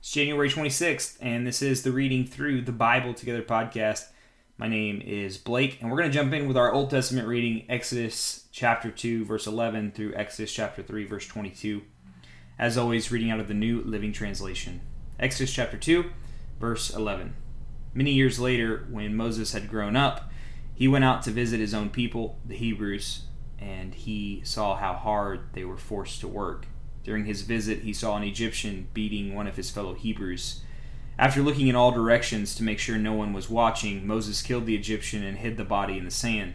It's January 26th, and this is the Reading Through the Bible Together podcast. My name is Blake, and we're going to jump in with our Old Testament reading, Exodus chapter 2, verse 11 through Exodus chapter 3, verse 22. As always, reading out of the New Living Translation. Exodus chapter 2, verse 11. Many years later, when Moses had grown up, he went out to visit his own people, the Hebrews, and he saw how hard they were forced to work. During his visit, he saw an Egyptian beating one of his fellow Hebrews. After looking in all directions to make sure no one was watching, Moses killed the Egyptian and hid the body in the sand.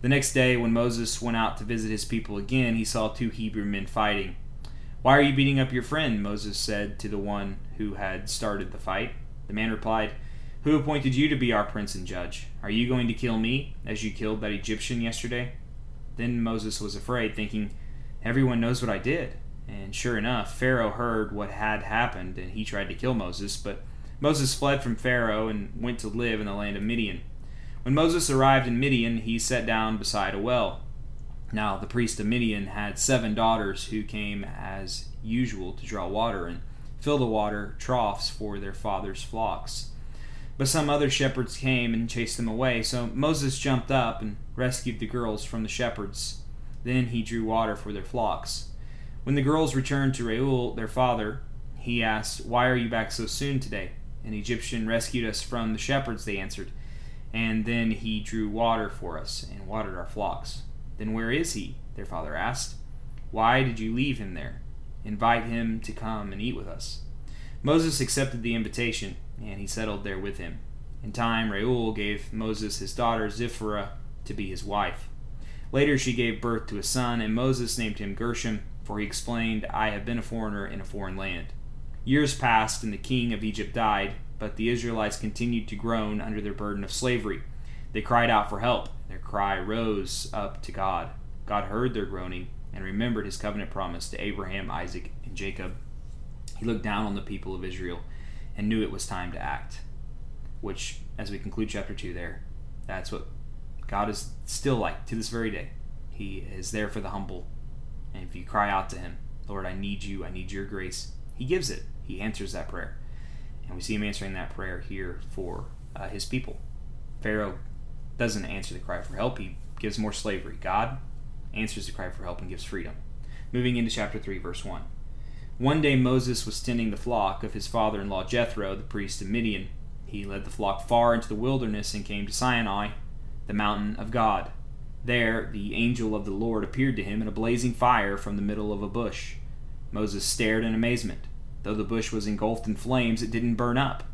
The next day, when Moses went out to visit his people again, he saw two Hebrew men fighting. Why are you beating up your friend? Moses said to the one who had started the fight. The man replied, Who appointed you to be our prince and judge? Are you going to kill me, as you killed that Egyptian yesterday? Then Moses was afraid, thinking, Everyone knows what I did. And sure enough, Pharaoh heard what had happened, and he tried to kill Moses. But Moses fled from Pharaoh and went to live in the land of Midian. When Moses arrived in Midian, he sat down beside a well. Now, the priest of Midian had seven daughters who came as usual to draw water and fill the water troughs for their father's flocks. But some other shepherds came and chased them away, so Moses jumped up and rescued the girls from the shepherds. Then he drew water for their flocks. When the girls returned to Reuel, their father, he asked, Why are you back so soon today? An Egyptian rescued us from the shepherds, they answered. And then he drew water for us and watered our flocks. Then where is he? Their father asked. Why did you leave him there? Invite him to come and eat with us. Moses accepted the invitation, and he settled there with him. In time, Reuel gave Moses his daughter Zipporah to be his wife. Later, she gave birth to a son, and Moses named him Gershom for he explained, I have been a foreigner in a foreign land. Years passed, and the king of Egypt died, but the Israelites continued to groan under their burden of slavery. They cried out for help. Their cry rose up to God. God heard their groaning and remembered his covenant promise to Abraham, Isaac, and Jacob. He looked down on the people of Israel and knew it was time to act. Which, as we conclude chapter 2 there, that's what God is still like to this very day. He is there for the humble and if you cry out to Him, Lord, I need you, I need your grace, He gives it. He answers that prayer. And we see Him answering that prayer here for uh, His people. Pharaoh doesn't answer the cry for help, he gives more slavery. God answers the cry for help and gives freedom. Moving into chapter 3, verse 1. One day Moses was tending the flock of his father in law Jethro, the priest of Midian. He led the flock far into the wilderness and came to Sinai, the mountain of God. There, the angel of the Lord appeared to him in a blazing fire from the middle of a bush. Moses stared in amazement. Though the bush was engulfed in flames, it didn't burn up.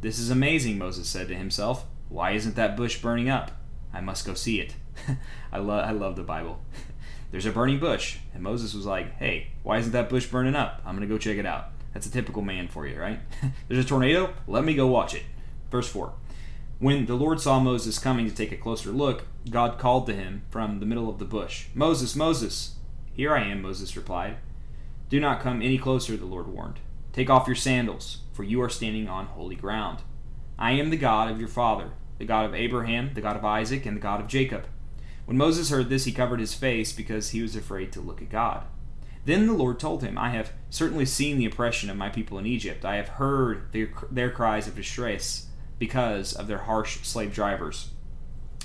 This is amazing, Moses said to himself. Why isn't that bush burning up? I must go see it. I, lo- I love the Bible. There's a burning bush, and Moses was like, hey, why isn't that bush burning up? I'm going to go check it out. That's a typical man for you, right? There's a tornado? Let me go watch it. Verse 4. When the Lord saw Moses coming to take a closer look, God called to him from the middle of the bush, Moses, Moses! Here I am, Moses replied. Do not come any closer, the Lord warned. Take off your sandals, for you are standing on holy ground. I am the God of your father, the God of Abraham, the God of Isaac, and the God of Jacob. When Moses heard this, he covered his face because he was afraid to look at God. Then the Lord told him, I have certainly seen the oppression of my people in Egypt. I have heard their, their cries of distress because of their harsh slave drivers.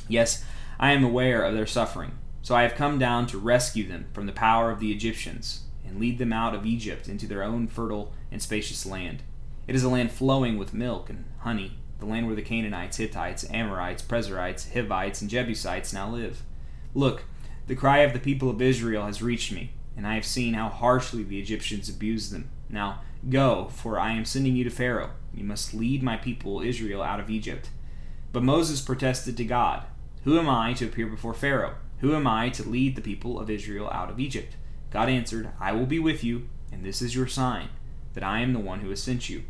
Yes, I am aware of their suffering, so I have come down to rescue them from the power of the Egyptians and lead them out of Egypt into their own fertile and spacious land. It is a land flowing with milk and honey, the land where the Canaanites, Hittites, Amorites, Perizzites, Hivites, and Jebusites now live. Look, the cry of the people of Israel has reached me, and I have seen how harshly the Egyptians abuse them. Now go, for I am sending you to Pharaoh you must lead my people Israel out of Egypt. But Moses protested to God, Who am I to appear before Pharaoh? Who am I to lead the people of Israel out of Egypt? God answered, I will be with you, and this is your sign, that I am the one who has sent you.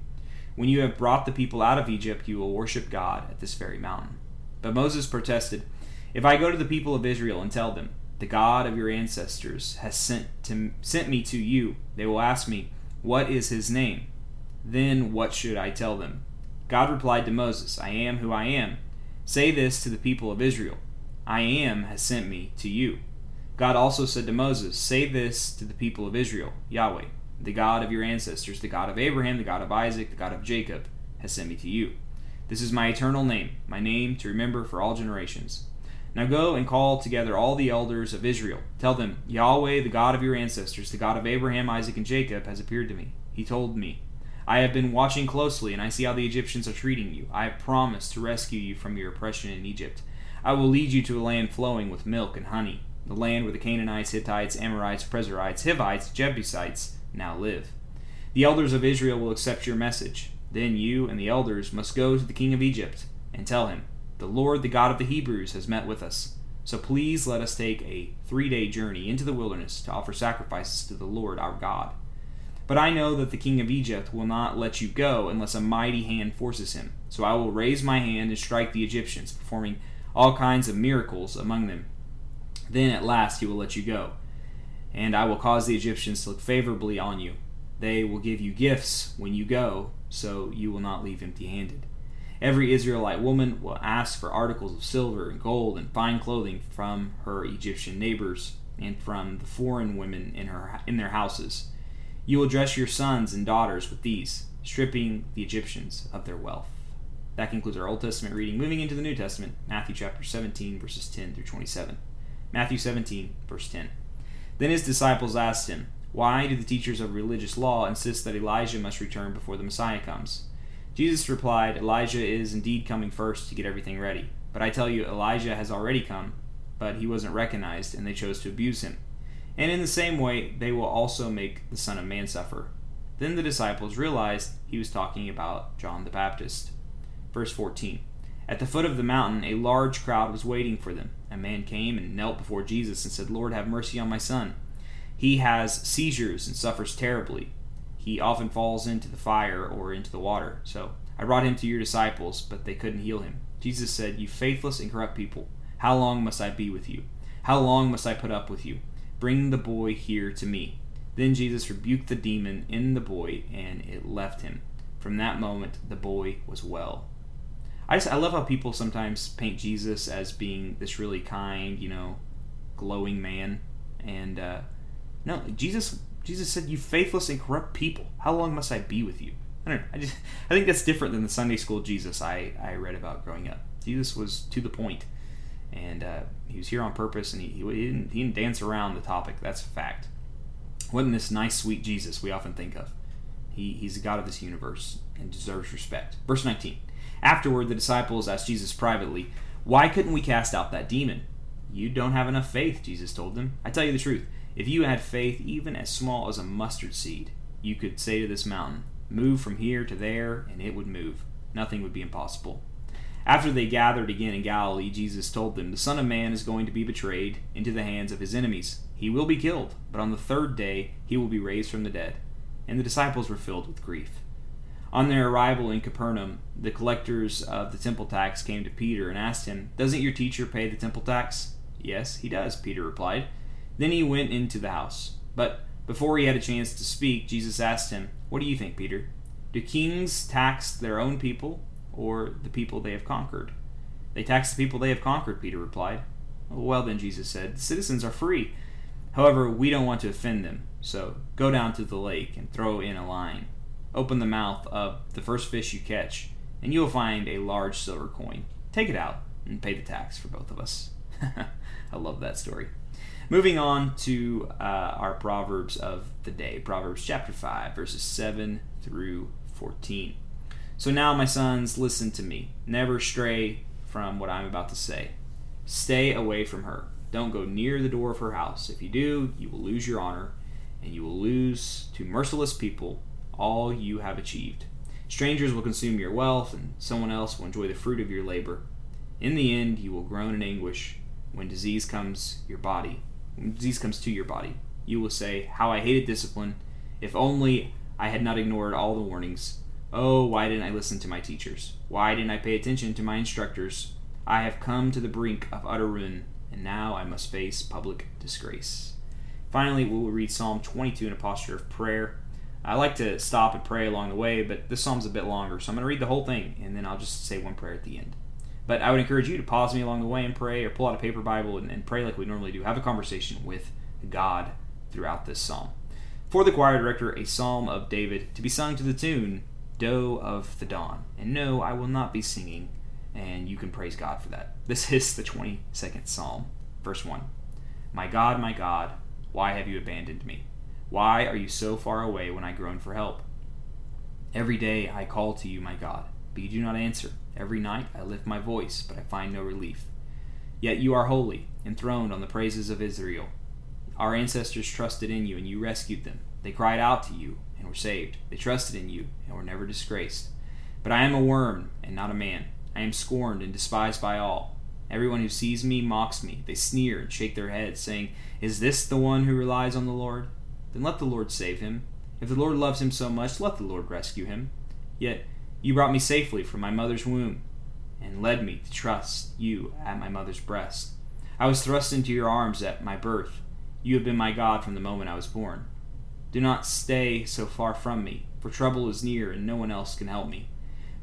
When you have brought the people out of Egypt, you will worship God at this very mountain. But Moses protested, If I go to the people of Israel and tell them, The God of your ancestors has sent, to, sent me to you, they will ask me, What is his name? Then what should I tell them? God replied to Moses, I am who I am. Say this to the people of Israel I am has sent me to you. God also said to Moses, Say this to the people of Israel Yahweh, the God of your ancestors, the God of Abraham, the God of Isaac, the God of Jacob, has sent me to you. This is my eternal name, my name to remember for all generations. Now go and call together all the elders of Israel. Tell them, Yahweh, the God of your ancestors, the God of Abraham, Isaac, and Jacob, has appeared to me. He told me, I have been watching closely, and I see how the Egyptians are treating you. I have promised to rescue you from your oppression in Egypt. I will lead you to a land flowing with milk and honey, the land where the Canaanites, Hittites, Amorites, Perizzites, Hivites, Jebusites now live. The elders of Israel will accept your message. Then you and the elders must go to the king of Egypt and tell him, The Lord, the God of the Hebrews, has met with us. So please let us take a three day journey into the wilderness to offer sacrifices to the Lord our God. But I know that the king of Egypt will not let you go unless a mighty hand forces him. So I will raise my hand and strike the Egyptians, performing all kinds of miracles among them. Then at last he will let you go. And I will cause the Egyptians to look favorably on you. They will give you gifts when you go, so you will not leave empty handed. Every Israelite woman will ask for articles of silver and gold and fine clothing from her Egyptian neighbors and from the foreign women in, her, in their houses you will dress your sons and daughters with these, stripping the Egyptians of their wealth. That concludes our Old Testament reading. Moving into the New Testament, Matthew chapter 17, verses 10 through 27. Matthew 17, verse 10. Then his disciples asked him, Why do the teachers of religious law insist that Elijah must return before the Messiah comes? Jesus replied, Elijah is indeed coming first to get everything ready. But I tell you, Elijah has already come, but he wasn't recognized, and they chose to abuse him. And in the same way, they will also make the Son of Man suffer. Then the disciples realized he was talking about John the Baptist. Verse 14 At the foot of the mountain, a large crowd was waiting for them. A man came and knelt before Jesus and said, Lord, have mercy on my son. He has seizures and suffers terribly. He often falls into the fire or into the water. So I brought him to your disciples, but they couldn't heal him. Jesus said, You faithless and corrupt people, how long must I be with you? How long must I put up with you? Bring the boy here to me. Then Jesus rebuked the demon in the boy, and it left him. From that moment, the boy was well. I just I love how people sometimes paint Jesus as being this really kind, you know, glowing man, and uh, no, Jesus Jesus said, "You faithless and corrupt people, how long must I be with you?" I don't know. I just I think that's different than the Sunday school Jesus I I read about growing up. Jesus was to the point and uh, he was here on purpose, and he, he, didn't, he didn't dance around the topic. That's a fact. Wasn't this nice, sweet Jesus we often think of? He, he's the God of this universe and deserves respect. Verse 19. Afterward, the disciples asked Jesus privately, Why couldn't we cast out that demon? You don't have enough faith, Jesus told them. I tell you the truth. If you had faith even as small as a mustard seed, you could say to this mountain, Move from here to there, and it would move. Nothing would be impossible. After they gathered again in Galilee, Jesus told them, The Son of Man is going to be betrayed into the hands of his enemies. He will be killed, but on the third day he will be raised from the dead. And the disciples were filled with grief. On their arrival in Capernaum, the collectors of the temple tax came to Peter and asked him, Doesn't your teacher pay the temple tax? Yes, he does, Peter replied. Then he went into the house. But before he had a chance to speak, Jesus asked him, What do you think, Peter? Do kings tax their own people or the people they have conquered? They tax the people they have conquered, Peter replied. Well, then, Jesus said, the citizens are free. However, we don't want to offend them, so go down to the lake and throw in a line. Open the mouth of the first fish you catch, and you will find a large silver coin. Take it out and pay the tax for both of us. I love that story. Moving on to uh, our Proverbs of the day Proverbs chapter 5, verses 7 through 14. So now, my sons, listen to me. Never stray from what I'm about to say. Stay away from her. Don't go near the door of her house. If you do, you will lose your honor, and you will lose to merciless people all you have achieved. Strangers will consume your wealth, and someone else will enjoy the fruit of your labor. In the end, you will groan in anguish when disease comes your body. When disease comes to your body, you will say, "How I hated discipline! If only I had not ignored all the warnings." Oh, why didn't I listen to my teachers? Why didn't I pay attention to my instructors? I have come to the brink of utter ruin, and now I must face public disgrace. Finally, we will read Psalm 22 in a posture of prayer. I like to stop and pray along the way, but this psalm's a bit longer, so I'm going to read the whole thing, and then I'll just say one prayer at the end. But I would encourage you to pause me along the way and pray, or pull out a paper Bible and, and pray like we normally do. Have a conversation with God throughout this psalm. For the choir director, a psalm of David to be sung to the tune Doe of the Dawn. And no, I will not be singing, and you can praise God for that. This is the 22nd psalm, verse 1. My God, my God, why have you abandoned me? Why are you so far away when I groan for help? Every day I call to you, my God, but you do not answer. Every night I lift my voice, but I find no relief. Yet you are holy, enthroned on the praises of Israel. Our ancestors trusted in you, and you rescued them. They cried out to you, and were saved. They trusted in you, and were never disgraced. But I am a worm, and not a man. I am scorned and despised by all. Everyone who sees me mocks me. They sneer and shake their heads, saying, Is this the one who relies on the Lord? Then let the Lord save him. If the Lord loves him so much, let the Lord rescue him. Yet you brought me safely from my mother's womb, and led me to trust you at my mother's breast. I was thrust into your arms at my birth. You have been my God from the moment I was born. Do not stay so far from me, for trouble is near, and no one else can help me.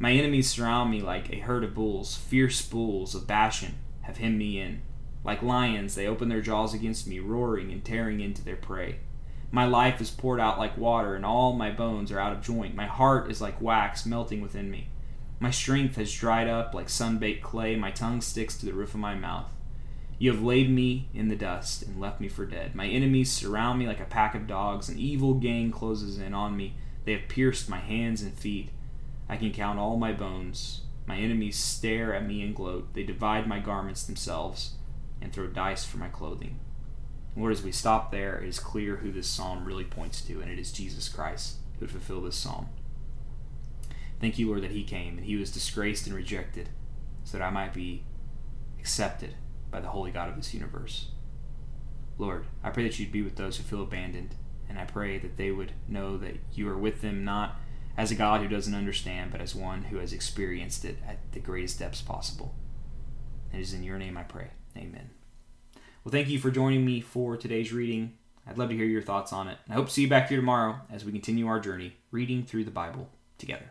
My enemies surround me like a herd of bulls. Fierce bulls of Bashan have hemmed me in. Like lions, they open their jaws against me, roaring and tearing into their prey. My life is poured out like water, and all my bones are out of joint. My heart is like wax melting within me. My strength has dried up like sun baked clay. My tongue sticks to the roof of my mouth. You have laid me in the dust and left me for dead. My enemies surround me like a pack of dogs. An evil gang closes in on me. They have pierced my hands and feet. I can count all my bones. My enemies stare at me and gloat. They divide my garments themselves and throw dice for my clothing. Lord, as we stop there, it is clear who this psalm really points to, and it is Jesus Christ who fulfilled this psalm. Thank you, Lord, that He came and He was disgraced and rejected so that I might be accepted by the holy God of this universe. Lord, I pray that you'd be with those who feel abandoned, and I pray that they would know that you are with them not as a God who doesn't understand, but as one who has experienced it at the greatest depths possible. It is in your name I pray. Amen. Well, thank you for joining me for today's reading. I'd love to hear your thoughts on it. I hope to see you back here tomorrow as we continue our journey reading through the Bible together.